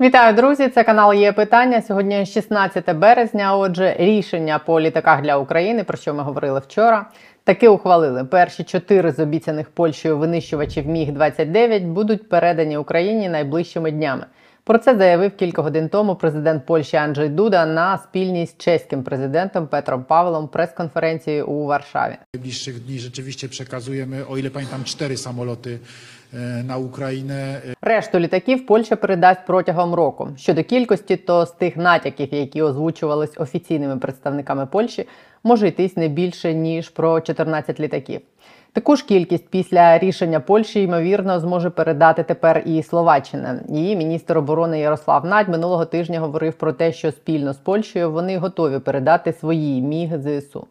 Вітаю, друзі! Це канал є питання. Сьогодні 16 березня. Отже, рішення по літаках для України, про що ми говорили вчора, таки ухвалили. Перші чотири з обіцяних Польщею винищувачів Міг 29 будуть передані Україні найближчими днями. Про це заявив кілька годин тому президент Польщі Анджей Дуда на спільній з чеським президентом Петром Павлом прес-конференції у Варшаві. najbliższych dni rzeczywiście przekazujemy, o ile pamiętam, cztery samoloty Ukrainę. E, Решту літаків Польща передасть протягом року. Щодо кількості, то з тих натяків, які озвучувались офіційними представниками Польщі, може йтись не більше ніж про 14 літаків. Таку ж кількість після рішення Польщі ймовірно зможе передати тепер і Словаччина. Її міністр оборони Ярослав Надь минулого тижня говорив про те, що спільно з Польщею вони готові передати свої міг ЗСУ.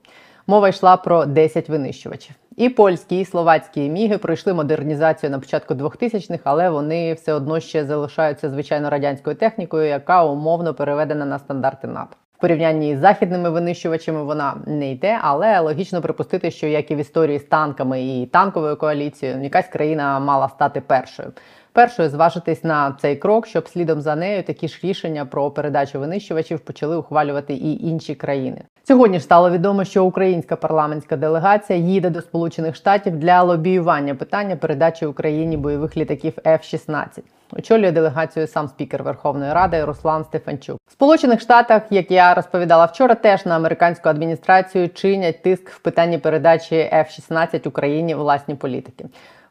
Мова йшла про 10 винищувачів. І польські, і словацькі міги пройшли модернізацію на початку 2000-х, але вони все одно ще залишаються звичайно радянською технікою, яка умовно переведена на стандарти НАТО. В порівнянні з західними винищувачами вона не йде, але логічно припустити, що як і в історії з танками і танковою коаліцією, якась країна мала стати першою. Першою зважитись на цей крок, щоб слідом за нею такі ж рішення про передачу винищувачів почали ухвалювати і інші країни. Сьогодні ж стало відомо, що українська парламентська делегація їде до Сполучених Штатів для лобіювання питання передачі Україні бойових літаків F-16. Очолює делегацію сам спікер Верховної Ради Руслан Стефанчук. В Сполучених Штатах, як я розповідала вчора, теж на американську адміністрацію чинять тиск в питанні передачі F-16 Україні власні політики.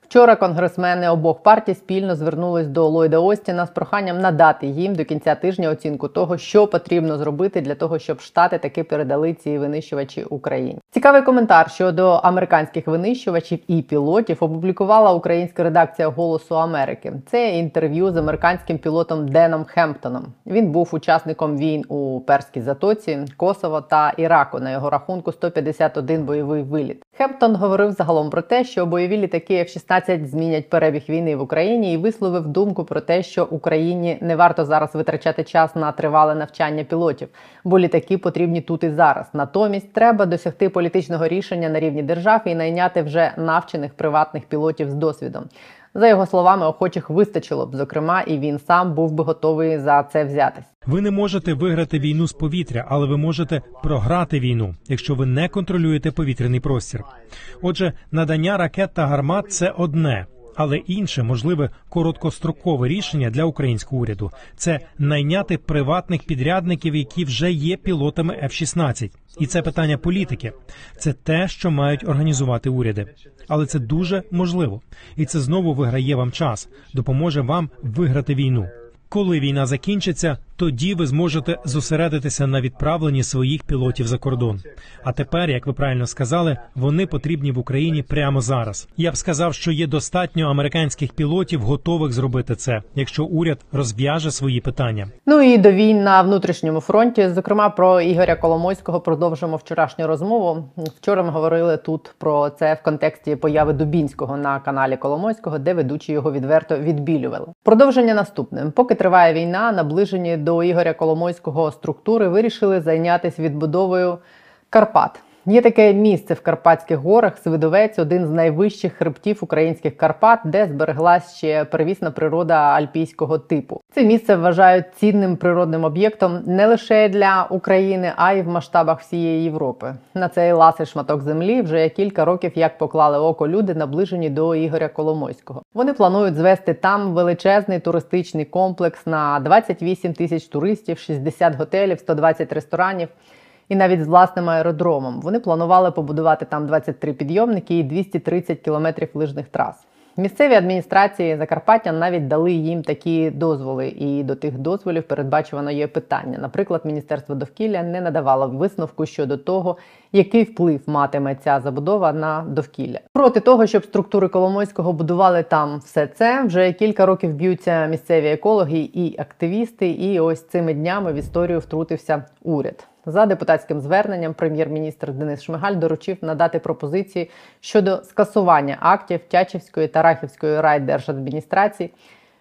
Вчора конгресмени обох партій спільно звернулись до Ллойда Остіна з проханням надати їм до кінця тижня оцінку того, що потрібно зробити для того, щоб штати таки передали ці винищувачі Україні. Цікавий коментар щодо американських винищувачів і пілотів опублікувала українська редакція Голосу Америки. Це інтерв'ю з американським пілотом Деном Хемптоном. Він був учасником війн у Перській Затоці, Косово та Іраку. На його рахунку 151 бойовий виліт. Хемптон говорив загалом про те, що бойові літаки F-16 змінять перебіг війни в Україні і висловив думку про те, що Україні не варто зараз витрачати час на тривале навчання пілотів, бо літаки потрібні тут і зараз. Натомість треба досягти політичного рішення на рівні держав і найняти вже навчених приватних пілотів з досвідом. За його словами, охочих вистачило б, зокрема, і він сам був би готовий за це взятись. Ви не можете виграти війну з повітря, але ви можете програти війну, якщо ви не контролюєте повітряний простір. Отже, надання ракет та гармат це одне. Але інше можливе короткострокове рішення для українського уряду це найняти приватних підрядників, які вже є пілотами F-16. І це питання політики. Це те, що мають організувати уряди. Але це дуже можливо, і це знову виграє вам час, допоможе вам виграти війну. Коли війна закінчиться, тоді ви зможете зосередитися на відправленні своїх пілотів за кордон. А тепер, як ви правильно сказали, вони потрібні в Україні прямо зараз. Я б сказав, що є достатньо американських пілотів, готових зробити це, якщо уряд розв'яже свої питання. Ну і до війн на внутрішньому фронті. Зокрема, про Ігоря Коломойського продовжимо вчорашню розмову. Вчора ми говорили тут про це в контексті появи Дубінського на каналі Коломойського, де ведучі його відверто відбілювали. Продовження наступне: поки триває війна, наближені до Ігоря Коломойського структури вирішили зайнятися відбудовою Карпат. Є таке місце в Карпатських горах, Свидовець, один з найвищих хребтів українських Карпат, де збереглась ще первісна природа альпійського типу. Це місце вважають цінним природним об'єктом не лише для України, а й в масштабах всієї Європи. На цей ласий шматок землі вже кілька років як поклали око люди, наближені до Ігоря Коломойського. Вони планують звести там величезний туристичний комплекс на 28 тисяч туристів, 60 готелів, 120 ресторанів і навіть з власним аеродромом. Вони планували побудувати там 23 підйомники і 230 кілометрів лижних трас. Місцеві адміністрації Закарпаття навіть дали їм такі дозволи, і до тих дозволів передбачувано є питання. Наприклад, Міністерство довкілля не надавало висновку щодо того, який вплив матиме ця забудова на довкілля. Проти того, щоб структури Коломойського будували там все це, вже кілька років б'ються місцеві екологи і активісти. І ось цими днями в історію втрутився уряд. За депутатським зверненням прем'єр-міністр Денис Шмигаль доручив надати пропозиції щодо скасування актів Тячівської та Рахівської райдержадміністрації,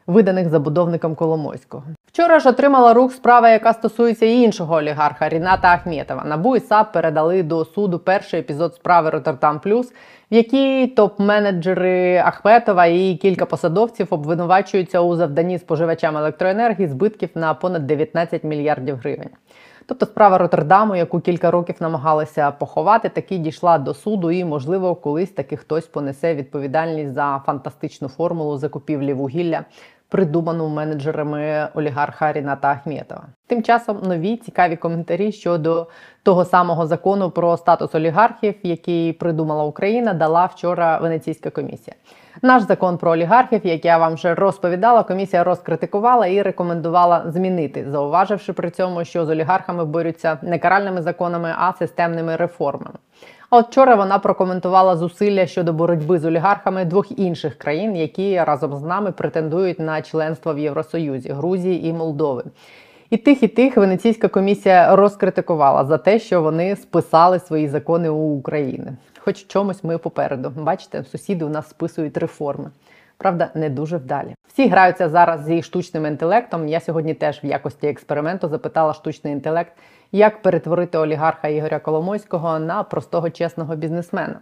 виданих забудовником Коломойського. Вчора ж отримала рух справа, яка стосується іншого олігарха Ріната Ахметова. Набу і САП передали до суду перший епізод справи Роттердам Плюс, в якій топ-менеджери Ахметова і кілька посадовців обвинувачуються у завданні споживачам електроенергії збитків на понад 19 мільярдів гривень. Тобто справа Роттердаму, яку кілька років намагалися поховати, таки дійшла до суду, і можливо, колись таки хтось понесе відповідальність за фантастичну формулу закупівлі вугілля, придуману менеджерами олігарха Ріната Ахметова. Тим часом нові цікаві коментарі щодо того самого закону про статус олігархів, який придумала Україна, дала вчора Венеційська комісія. Наш закон про олігархів, як я вам вже розповідала, комісія розкритикувала і рекомендувала змінити, зауваживши при цьому, що з олігархами борються не каральними законами, а системними реформами. От вчора вона прокоментувала зусилля щодо боротьби з олігархами двох інших країн, які разом з нами претендують на членство в Євросоюзі Грузії і Молдови. І тих, і тих Венеційська комісія розкритикувала за те, що вони списали свої закони у України. Хоч чомусь ми попереду. Бачите, сусіди у нас списують реформи. Правда, не дуже вдалі. Всі граються зараз зі штучним інтелектом. Я сьогодні теж в якості експерименту запитала штучний інтелект, як перетворити олігарха Ігоря Коломойського на простого чесного бізнесмена.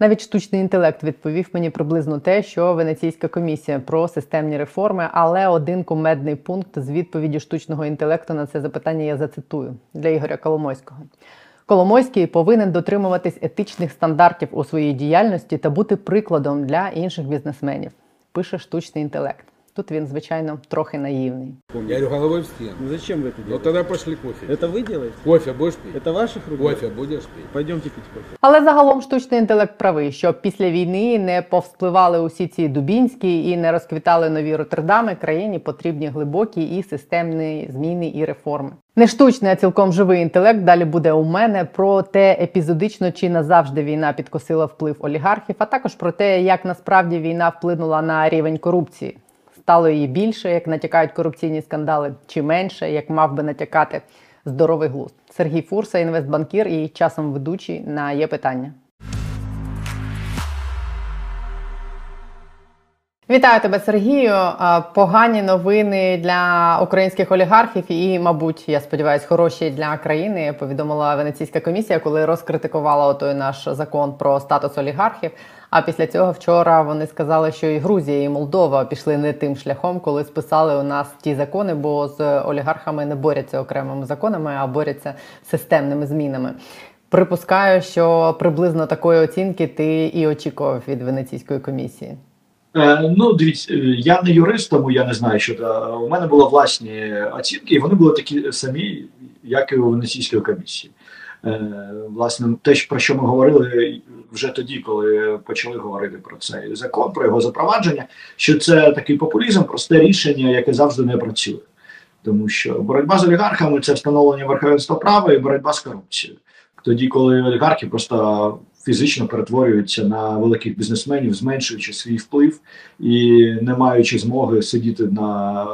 Навіть штучний інтелект відповів мені приблизно те, що Венеційська комісія про системні реформи, але один кумедний пункт з відповіді штучного інтелекту на це запитання я зацитую для Ігоря Коломойського. Коломойський повинен дотримуватись етичних стандартів у своїй діяльності та бути прикладом для інших бізнесменів. Пише штучний інтелект. Тут він, звичайно, трохи наївний. Я говорю, головой в стену. Ну зачем вы это Ну делаете? тогда пошли кофе. Это вы делаете? Кофе будешь пить? Это ваших рук? Кофе будешь пить? Пойдемте пить кофе. Але загалом штучний інтелект правий, що після війни не повспливали усі ці дубінські і не розквітали нові Роттердами. Країні потрібні глибокі і системні зміни і реформи. Не штучний, а цілком живий інтелект далі буде у мене про те, епізодично чи назавжди війна підкосила вплив олігархів, а також про те, як насправді війна вплинула на рівень корупції. Стало її більше, як натякають корупційні скандали, чи менше, як мав би натякати здоровий глузд. Сергій Фурса, інвестбанкір і часом ведучий на є питання. Вітаю тебе, Сергію. Погані новини для українських олігархів і, мабуть, я сподіваюся, хороші для країни. Повідомила Венеційська комісія, коли розкритикувала той наш закон про статус олігархів. А після цього вчора вони сказали, що і Грузія, і Молдова пішли не тим шляхом, коли списали у нас ті закони, бо з олігархами не борються окремими законами, а борються системними змінами. Припускаю, що приблизно такої оцінки ти і очікував від Венеційської комісії. Е, Ну, дивіться, е, я не юрист, тому я не знаю, що та у мене були власні оцінки, і вони були такі самі, як і у Венеційської комісії. Е, Власне, те, про що ми говорили вже тоді, коли почали говорити про цей закон, про його запровадження, що це такий популізм, просте рішення, яке завжди не працює. Тому що боротьба з олігархами це встановлення верховенства права і боротьба з корупцією. Тоді, коли олігархи просто фізично перетворюються на великих бізнесменів, зменшуючи свій вплив і не маючи змоги сидіти на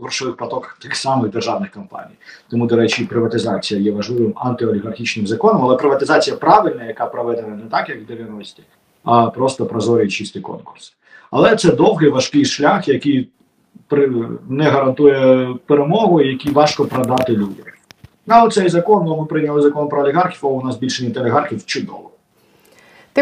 грошових потоках тих самих державних компаній. Тому, до речі, приватизація є важливим антиолігархічним законом, але приватизація правильна, яка проведена не так, як в 90-ті, а просто прозорий чистий конкурс. Але це довгий важкий шлях, який не гарантує перемогу, який важко продати людям. На оцей закон ну, ми прийняли закон про олігархів, а у нас більше ніж олігархів чудово.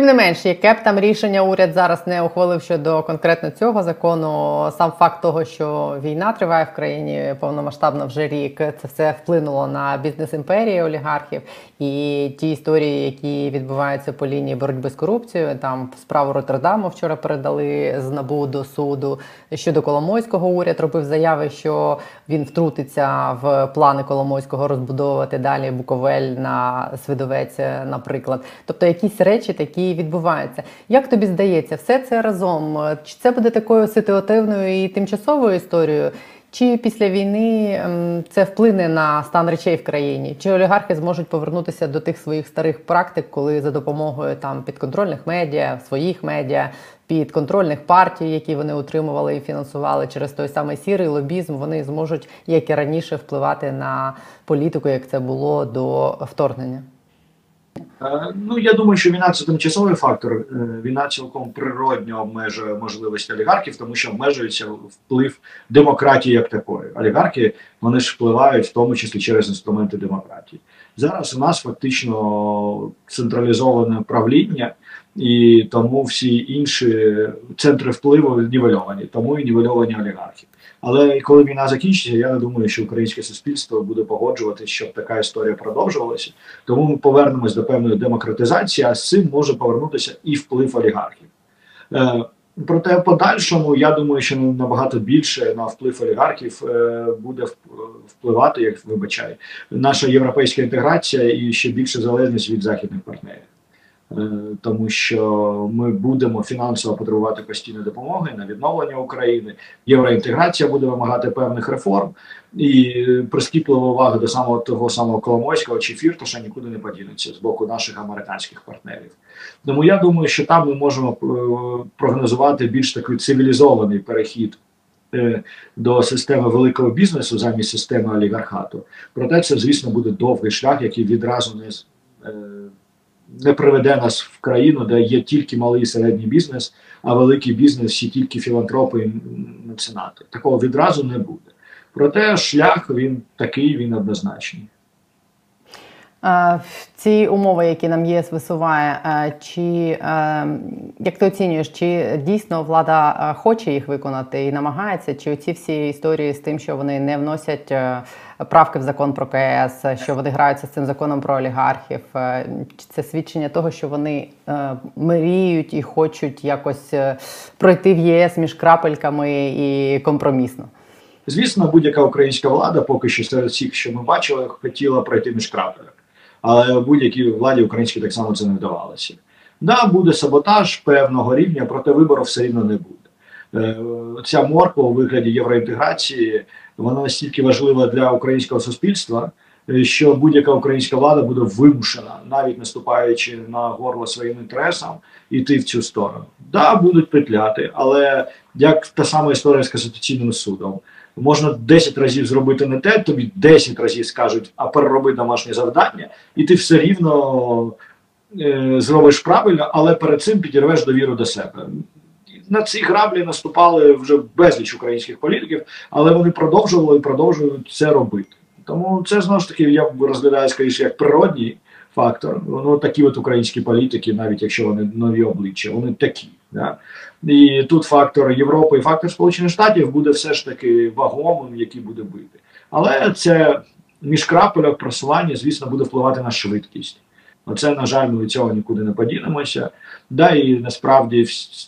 Тим не менш, яке б там рішення уряд зараз не ухвалив щодо конкретно цього закону, сам факт того, що війна триває в країні повномасштабно вже рік, це все вплинуло на бізнес імперії олігархів і ті історії, які відбуваються по лінії боротьби з корупцією. Там справу Роттердаму вчора передали з набу до суду. Щодо Коломойського уряд робив заяви, що він втрутиться в плани Коломойського розбудовувати далі Буковель на Свидовець, наприклад. Тобто якісь речі такі відбуваються. Як тобі здається, все це разом? Чи це буде такою ситуативною і тимчасовою історією? Чи після війни ем, це вплине на стан речей в країні? Чи олігархи зможуть повернутися до тих своїх старих практик, коли за допомогою там підконтрольних медіа, своїх медіа, підконтрольних партій, які вони утримували і фінансували через той самий сірий лобізм, вони зможуть, як і раніше, впливати на політику, як це було до вторгнення? Е, Ну, я думаю, що війна це тимчасовий фактор. Е, Війна цілком природньо обмежує можливості олігархів, тому що обмежується вплив демократії як такої. Олігархи вони ж впливають в тому числі через інструменти демократії. Зараз у нас фактично централізоване правління, і тому всі інші центри впливу нівельовані, тому і нівельовані олігархи. Але коли війна закінчиться, я не думаю, що українське суспільство буде погоджувати, щоб така історія продовжувалася. Тому ми повернемось до певної демократизації, а з цим може повернутися і вплив олігархів. Е, проте, в подальшому, я думаю, що набагато більше на вплив олігархів е, буде впливати, як вибачай, наша європейська інтеграція і ще більше залежність від західних партнерів. Е, Тому що ми будемо фінансово потребувати постійної допомоги на відновлення України. Євроінтеграція буде вимагати певних реформ, і прискіплива увага до самого того самого Коломойського чи Фірташа нікуди не подінеться з боку наших американських партнерів. Тому я думаю, що там ми можемо е, прогнозувати більш такий цивілізований перехід. е, До системи великого бізнесу замість системи олігархату. Проте це, звісно, буде довгий шлях, який відразу не, не приведе нас в країну, де є тільки малий і середній бізнес, а великий бізнес всі тільки філантропи і меценати. Такого відразу не буде. Проте шлях він такий, він однозначний. Ці умови, які нам ЄС висуває, чи як ти оцінюєш, чи дійсно влада хоче їх виконати і намагається, чи ці всі історії з тим, що вони не вносять правки в закон про КС, що вони граються з цим законом про олігархів, е, це свідчення того, що вони е, мріють і хочуть якось е, пройти в ЄС між крапельками і компромісно? Звісно, будь-яка українська влада, поки що серед всіх, що ми бачили, хотіла пройти між крапелек. Але будь-якій владі українській так само це не вдавалося. Да, буде саботаж певного рівня, проте вибору все рівно не буде. Ця морква у вигляді євроінтеграції вона настільки важлива для українського суспільства, е, що будь-яка українська влада буде вимушена, навіть наступаючи на горло своїм інтересам, йти в цю сторону. Да, будуть петляти, але як та сама історія з конституційним судом. Можна 10 разів зробити не те, тобі 10 разів скажуть, а перероби домашнє завдання, і ти все рівно е, зробиш правильно, але перед цим підірвеш довіру до себе. На ці граблі наступали вже безліч українських політиків, але вони продовжували і продовжують це робити. Тому це знову ж таки я розглядаю скоріше як природній фактор. Ну такі от українські політики, навіть якщо вони нові обличчя, вони такі. Да? І тут фактор Європи і фактор Сполучених Штатів буде все ж таки вагомим, який буде бити. Але це між крапельок просування, звісно, буде впливати на швидкість. Оце, на жаль, ми від цього нікуди не подінемося. Да, і насправді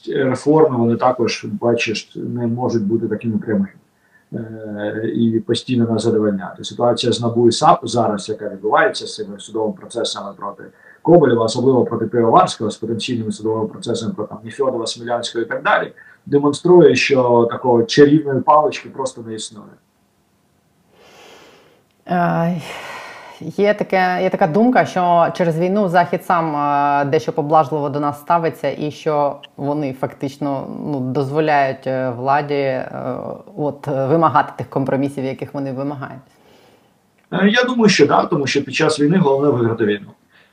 реформи вони також, бачиш, не можуть бути такими прямими е, і постійно нас задовольняти. Ситуація з НАБУ і САП зараз, яка відбувається з цими судовими процесами проти Коболєва, особливо проти Пивоварського, з потенційними судовими процесами проти Ніфьодова, Смілянського і так далі, демонструє, що такого чарівної палички просто не існує. Є, таке, є така думка, що через війну Захід сам е, дещо поблажливо до нас ставиться, і що вони фактично ну, дозволяють е, владі е, от, вимагати тих компромісів, яких вони вимагають. Я думаю, що да, тому що під час війни головне виграти війну.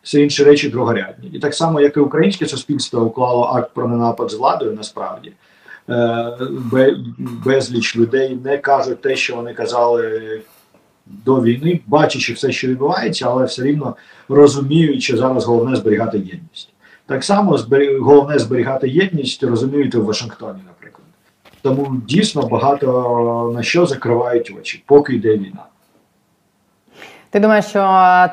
Все інші речі другорядні. І так само, як і українське суспільство уклало акт про ненапад з владою, насправді безліч людей не кажуть те, що вони казали до війни, бачачи все, що відбувається, але все рівно розуміють, що зараз головне зберігати єдність. Так само головне зберігати єдність розуміють і в Вашингтоні, наприклад. Тому дійсно багато на що закривають очі, поки йде війна. Ти думаєш, що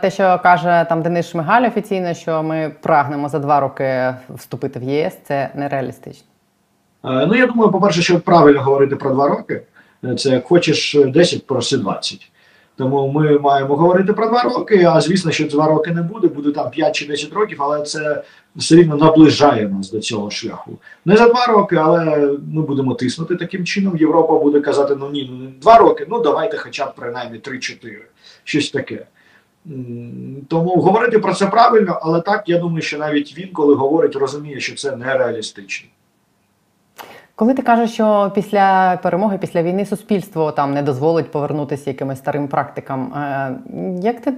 те, що каже там Денис Шмигаль офіційно, що ми прагнемо за два роки вступити в ЄС, це нереалістично. Е, Ну, я думаю, по-перше, що правильно говорити про два роки. Е, Це як хочеш 10, проси 20. Тому ми маємо говорити про два роки. А звісно, що два роки не буде, буде там 5 чи 10 років, але це все рівно наближає нас до цього шляху. Не за два роки, але ми будемо тиснути таким чином. Європа буде казати: ну ні, ну два роки, ну давайте хоча б принаймні 3-4. Щось таке. Тому говорити про це правильно, але так я думаю, що навіть він, коли говорить, розуміє, що це нереалістично. Коли ти кажеш, що після перемоги, після війни суспільство там не дозволить повернутися якимось старим практикам, е, як ти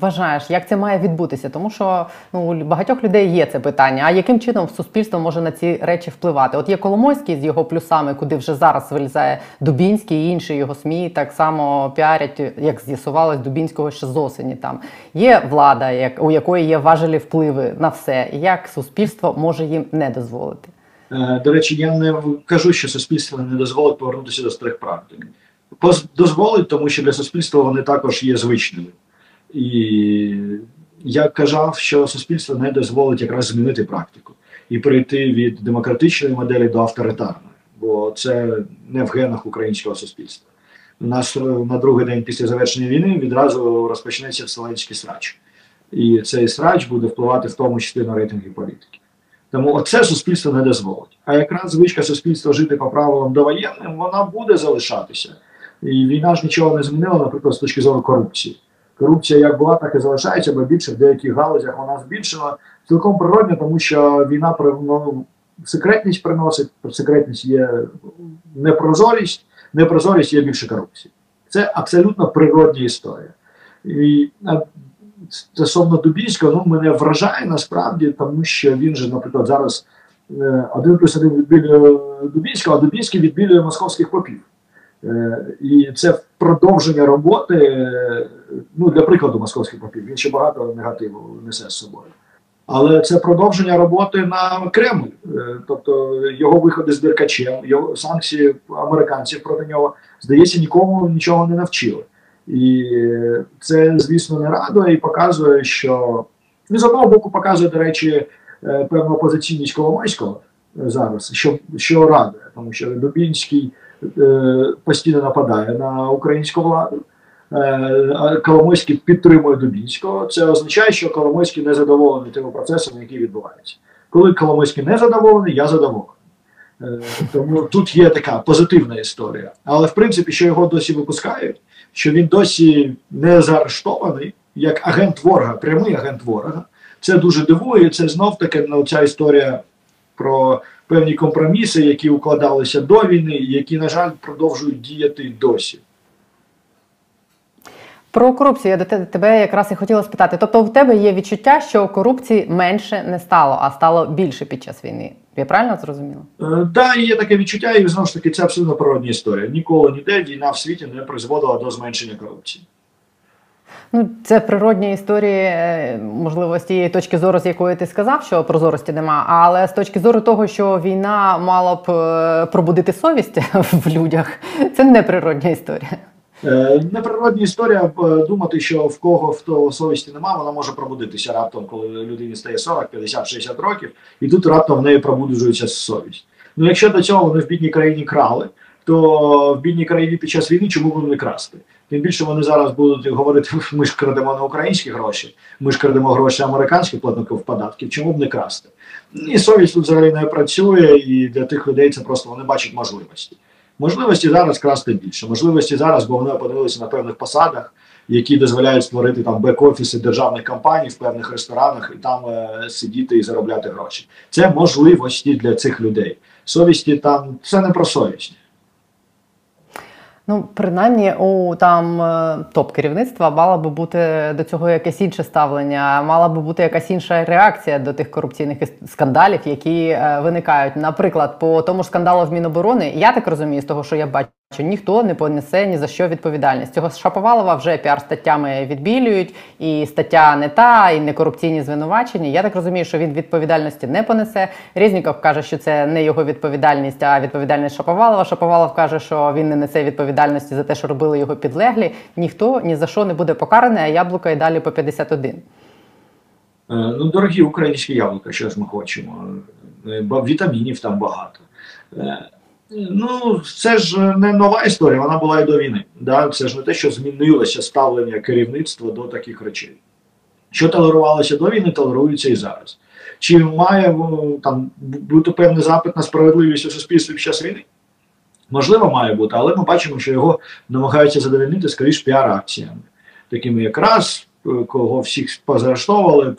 вважаєш, як це має відбутися? Тому що ну, у багатьох людей є це питання. А яким чином суспільство може на ці речі впливати? От є Коломойський з його плюсами, куди вже зараз вилізає Дубінський і інші його СМІ, так само піарять, як з'ясувалось, Дубінського ще з осені. Там є влада, як у якої є важелі впливи на все. Як суспільство може їм не дозволити? Е, До речі, я не кажу, що суспільство не дозволить повернутися до старих практик. Дозволить, тому що для суспільства вони також є звичними. І я казав, що суспільство не дозволить якраз змінити практику і перейти від демократичної моделі до авторитарної, бо це не в генах українського суспільства. У нас е, на другий день після завершення війни відразу розпочнеться вселенський срач. І цей срач буде впливати в тому числі на рейтинги політики. Тому оце суспільство не дозволить. А якраз звичка суспільства жити по правилам довоєнним, вона буде залишатися. І війна ж нічого не змінила, наприклад, з точки зору корупції. Корупція як була, так і залишається, бо більше в деяких галузях вона збільшила. Цілком природно, тому що війна ну, секретність приносить, секретність є непрозорість, непрозорість є більше корупції. Це абсолютно природня історія. І стосовно Дубінського, ну мене вражає насправді, тому що він же, наприклад, зараз е, один плюс один відбілює Дубінського, а Дубінський відбілює московських попів. Е, І це продовження роботи, е, ну для прикладу московських попів. Він ще багато негативу несе з собою. Але це продовження роботи на Кремль, тобто його виходи з Деркачем, його санкції американців проти нього, здається, нікому нічого не навчили. І це, звісно, не радує і показує, що ну, з одного боку показує, до речі, е, певну опозиційність Коломойського е, зараз, що, що радує, тому що Дубінський е, постійно нападає на українську владу. Е, Коломойський підтримує Дубінського. Це означає, що Коломойський не задоволений тими процесами, які відбуваються. Коли Коломойський не задоволений, я задоволений. Е, Тому тут є така позитивна історія. Але в принципі, що його досі випускають, що він досі не заарештований як агент ворога, прямий агент ворога. Це дуже дивує. Це знов таки ну, ця історія про певні компроміси, які укладалися до війни, які, на жаль, продовжують діяти досі. Про корупцію я до тебе якраз і хотіла спитати. Тобто, в тебе є відчуття, що корупції менше не стало, а стало більше під час війни. Я правильно зрозуміла? Е, Да, є таке відчуття, і знову ж таки це абсолютно природня історія. Ніколи ніде війна в світі не призводила до зменшення корупції. Ну, це природня історія, е, можливо, з тієї точки зору, з якої ти сказав, що прозорості нема, але з точки зору того, що війна мала б е, пробудити совість в людях, це не природня історія. Е, Неприродна історія е, думати, що в кого в того совісті немає, вона може пробудитися раптом, коли людині стає 40, 50, 60 років, і тут раптом в неї пробуджується совість. Ну якщо до цього вони в бідній країні крали, то в бідній країні під час війни чому вони не красти? Тим більше вони зараз будуть говорити, ми ж крадемо не українські гроші, ми ж крадемо гроші американських платників податків, чому б не красти? І совість тут взагалі не працює, і для тих людей це просто вони бачать можливості. Можливості зараз красти більше. Можливості зараз, бо вони опинилися на певних посадах, які дозволяють створити там бек-офіси державних компаній в певних ресторанах і там е, сидіти і заробляти гроші. Це можливості для цих людей. Совісті там це не про совість. Ну, принаймні, у там е, топ-керівництва мало би бути до цього якесь інше ставлення, мала би бути якась інша реакція до тих корупційних скандалів, які е, виникають. Наприклад, по тому ж скандалу в Міноборони, я так розумію, з того, що я бачу, ніхто не понесе ні за що відповідальність. Цього Шаповалова вже піар-статтями відбілюють, і стаття не та, і не корупційні звинувачення. Я так розумію, що він відповідальності не понесе. Резніков каже, що це не його відповідальність, а відповідальність Шаповалова. Шаповалов каже, що він не несе відповідальності за те, що робили його підлеглі. Ніхто ні за що не буде покараний, а яблука і далі по 51. Е, Ну, дорогі українські яблука, що ж ми хочемо? Е, Вітамінів там багато. Е, Ну, це ж не нова історія, вона була і до війни. Да? Це ж не те, що змінилося ставлення керівництва до таких речей. Що толерувалося до війни, толерується і зараз. Чи має там бути певний запит на справедливість у суспільстві під час війни? Можливо, має бути, але ми бачимо, що його намагаються задовольнити скоріш піар-акціями, такими як раз, е, кого всіх позарештовували,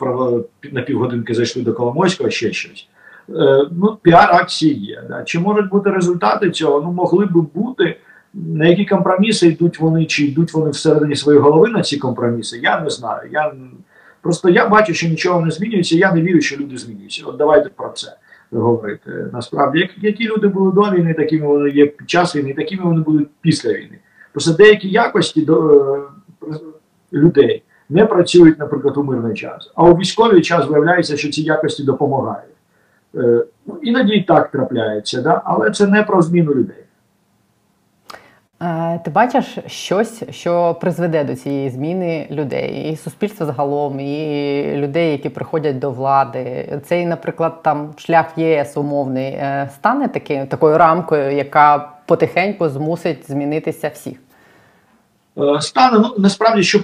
на півгодинки зайшли до Коломойського, ще щось. Е, ну, піар-акції є. Да. Чи можуть бути результати цього? Ну, могли би бути. На які компроміси йдуть вони, чи йдуть вони всередині своєї голови на ці компроміси, я не знаю. Я Просто я бачу, що нічого не змінюється, я не вірю, що люди змінюються. От давайте про це говорити. Насправді, як, які люди були до війни, такими вони є під час війни, такими вони будуть після війни. Просто деякі якості до е, людей не працюють, наприклад, у мирний час. А у військовий час виявляється, що ці якості допомагають. Е, ну, іноді і так трапляється, да? але це не про зміну людей. Ти бачиш щось, що призведе до цієї зміни людей, і суспільства загалом, і людей, які приходять до влади. Цей, наприклад, там шлях ЄС умовний е, стане таким такою рамкою, яка потихеньку змусить змінитися всіх. Е, Стане, ну насправді, що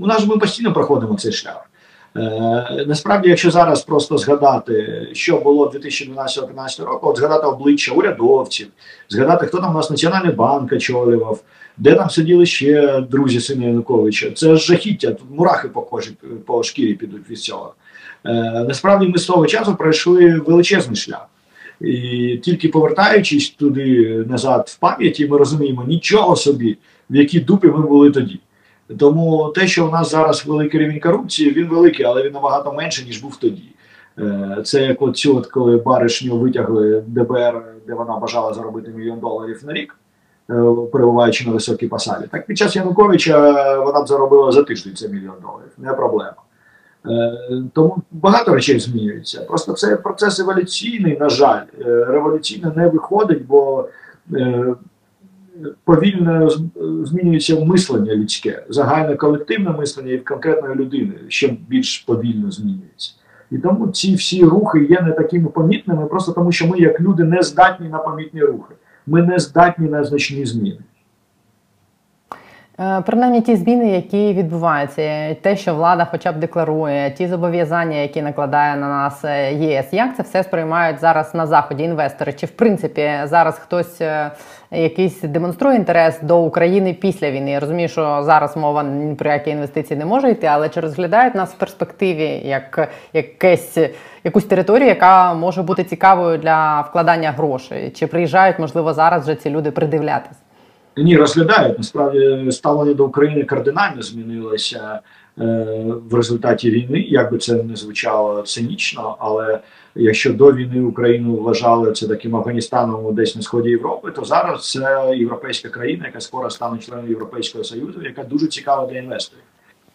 у нас ми постійно проходимо цей шлях. Е, насправді, якщо зараз просто згадати, що було 2012-2015 року, от згадати обличчя урядовців, згадати, хто там у нас Національний банк очолював, де там сиділи ще друзі сина Януковича, це жахіття, тут мурахи по кожі по шкірі підуть від цього. Е, насправді ми з того часу пройшли величезний шлях. І тільки повертаючись туди назад в пам'яті, ми розуміємо нічого собі, в якій дупі ми були тоді. Тому те, що у нас зараз великий рівень корупції, він великий, але він набагато менше, ніж був тоді. Е, Це як от цю, от коли баришню витягли ДБР, де вона бажала заробити мільйон доларів на рік, е, перебуваючи на високій посаді. Так під час Януковича вона б заробила за тиждень це мільйон доларів, не проблема. Е, Тому багато речей змінюється. Просто це процес еволюційний, на жаль, Е, революційно не виходить, бо е, повільно змінюється мислення людське, загальне колективне мислення і в конкретної людини ще більш повільно змінюється. І тому ці всі рухи є не такими помітними, просто тому що ми, як люди, не здатні на помітні рухи. Ми не здатні на значні зміни. Е, Принаймні ті зміни, які відбуваються, те, що влада хоча б декларує, ті зобов'язання, які накладає на нас е, ЄС, як це все сприймають зараз на заході інвестори? Чи в принципі зараз хтось е, якийсь демонструє інтерес до України після війни? Я розумію, що зараз мова про які інвестиції не може йти, але чи розглядають нас в перспективі як якесь якусь територію, яка може бути цікавою для вкладання грошей? Чи приїжджають, можливо, зараз вже ці люди придивлятись? Ні, розглядають. Насправді ставлення до України кардинально змінилося е, в результаті війни. Як би це не звучало цинічно, але якщо до війни Україну вважали це таким Афганістаном десь на сході Європи, то зараз це європейська країна, яка скоро стане членом Європейського Союзу, яка дуже цікава для інвесторів.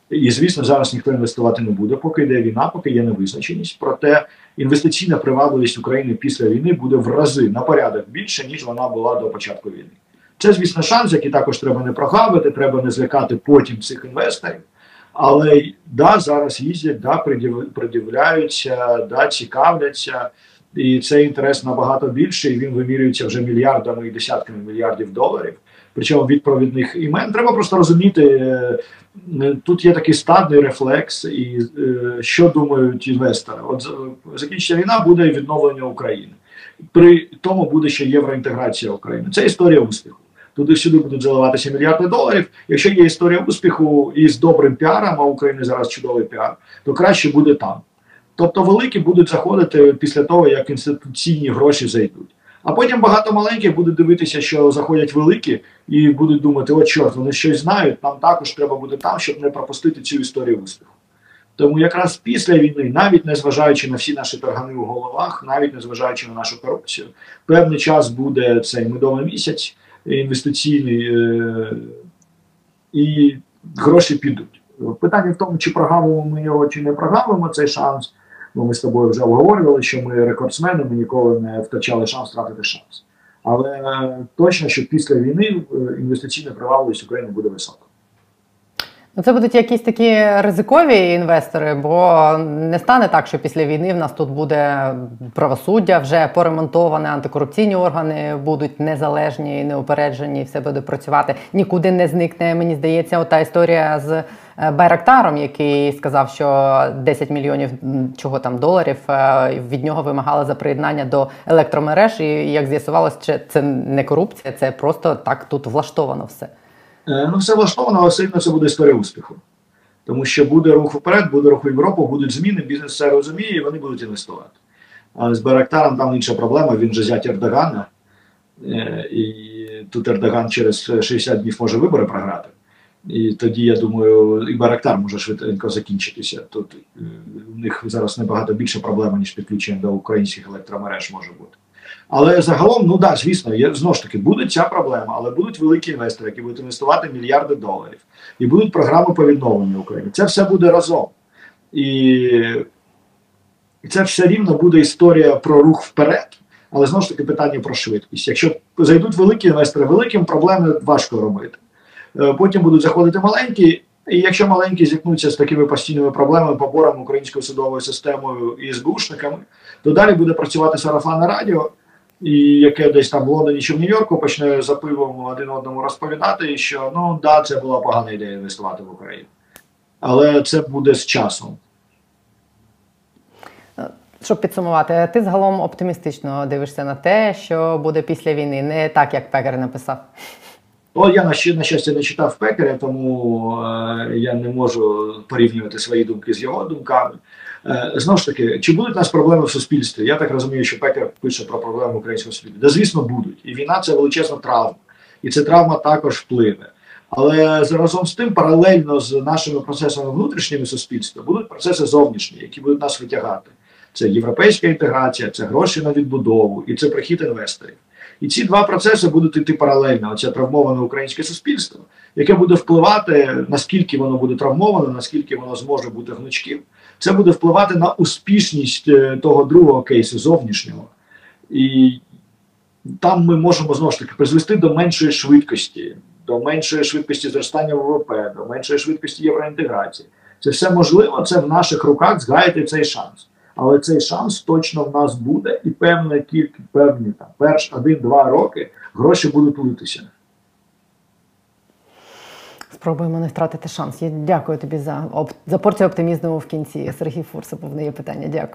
І звісно, зараз ніхто інвестувати не буде, поки йде війна, поки є невизначеність. Проте інвестиційна привабливість України після війни буде в рази на порядок більше ніж вона була до початку війни. Це, звісно, шанс, який також треба не прогавити, треба не злякати потім цих інвесторів. Але да, зараз їздять, да, придив- придивляються, да, цікавляться, і цей інтерес набагато більший. Він вимірюється вже мільярдами і десятками мільярдів доларів. Причому від провідних імен треба просто розуміти. е, е, Тут є такий стадний рефлекс, і е, що думають інвестори. От з- закінчиться війна, буде відновлення України. При тому буде ще євроінтеграція України. Це історія успіху. Туди всюди будуть заливатися мільярди доларів. Якщо є історія успіху і з добрим піаром, а у України зараз чудовий піар, то краще буде там. Тобто великі будуть заходити після того, як інституційні гроші зайдуть. А потім багато маленьких будуть дивитися, що заходять великі, і будуть думати, от чорт, вони щось знають, нам також треба буде там, щоб не пропустити цю історію успіху. Тому якраз після війни, навіть не зважаючи на всі наші таргани у головах, навіть не зважаючи на нашу корупцію, певний час буде цей медовий місяць інвестиційний, е, і гроші підуть. Питання в тому, чи прогавимо ми його, чи не прогавимо цей шанс. Бо ми з тобою вже обговорювали, що ми рекордсмени, ми ніколи не втрачали шанс втратити шанс. Але е, точно, що після війни е, інвестиційна привабливість України буде висока. Ну, це будуть якісь такі ризикові інвестори, бо не стане так, що після війни в нас тут буде правосуддя вже поремонтоване, антикорупційні органи будуть незалежні, неупереджені, все буде працювати. Нікуди не зникне. Мені здається, ота історія з е, Байрактаром, який сказав, що 10 мільйонів чого там доларів е, від нього вимагали за приєднання до електромереж. І як з'ясувалось, це не корупція, це просто так тут влаштовано все. Е, Ну, все влаштовано, але одно це буде історія успіху. Тому що буде рух вперед, буде рух в Європу, будуть зміни, бізнес це розуміє, і вони будуть інвестувати. Але з Байрактаром там інша проблема, він же зять Ердогана. Е, І тут Ердоган через 60 днів може вибори програти. І тоді, я думаю, і Байрактар може швидко закінчитися. Тут е, у них зараз набагато більше проблем, ніж підключення до українських електромереж може бути. Але загалом, ну да, звісно, є знову ж таки буде ця проблема, але будуть великі інвестори, які будуть інвестувати мільярди доларів, і будуть програми по відновленню України. Це все буде разом. І це все рівно буде історія про рух вперед, але знову ж таки питання про швидкість. Якщо зайдуть великі інвестори, великим проблеми важко робити. Е, Потім будуть заходити маленькі, і якщо маленькі зіткнуться з такими постійними проблемами, поборами українською судовою системою і СБУшниками, то далі буде працювати сарафанне радіо, і яке десь там в Лондоні чи в Нью-Йорку почне за пивом один одному розповідати, що ну да, це була погана ідея інвестувати в Україну. Але це буде з часом. Щоб підсумувати, ти загалом оптимістично дивишся на те, що буде після війни, не так, як Пекер написав. О, я на, на щастя не читав Пекаря, тому е, я не можу порівнювати свої думки з його думками. Е, знову ж таки, чи будуть у нас проблеми в суспільстві? Я так розумію, що Пекар пише про проблеми українського суспільства. Да, звісно, будуть. І війна це величезна травма. І ця травма також впливе. Але разом з тим, паралельно з нашими процесами внутрішніми суспільства, будуть процеси зовнішні, які будуть нас витягати. Це європейська інтеграція, це гроші на відбудову і це прихід інвесторів. І ці два процеси будуть йти паралельно. Оце травмоване українське суспільство, яке буде впливати, наскільки воно буде травмоване, наскільки воно зможе бути гнучким. Це буде впливати на успішність е, того другого кейсу зовнішнього. І там ми можемо знову ж таки призвести до меншої швидкості, до меншої швидкості зростання ВВП, до меншої швидкості євроінтеграції. Це все можливо, це в наших руках згаяти цей шанс. Але цей шанс точно в нас буде, і певна кількість, певні там перш один-два роки гроші будуть литися. Спробуємо не втратити шанс. Я дякую тобі за, за порцію оптимізму в кінці. Сергій Фурсипов повне є питання. Дякую.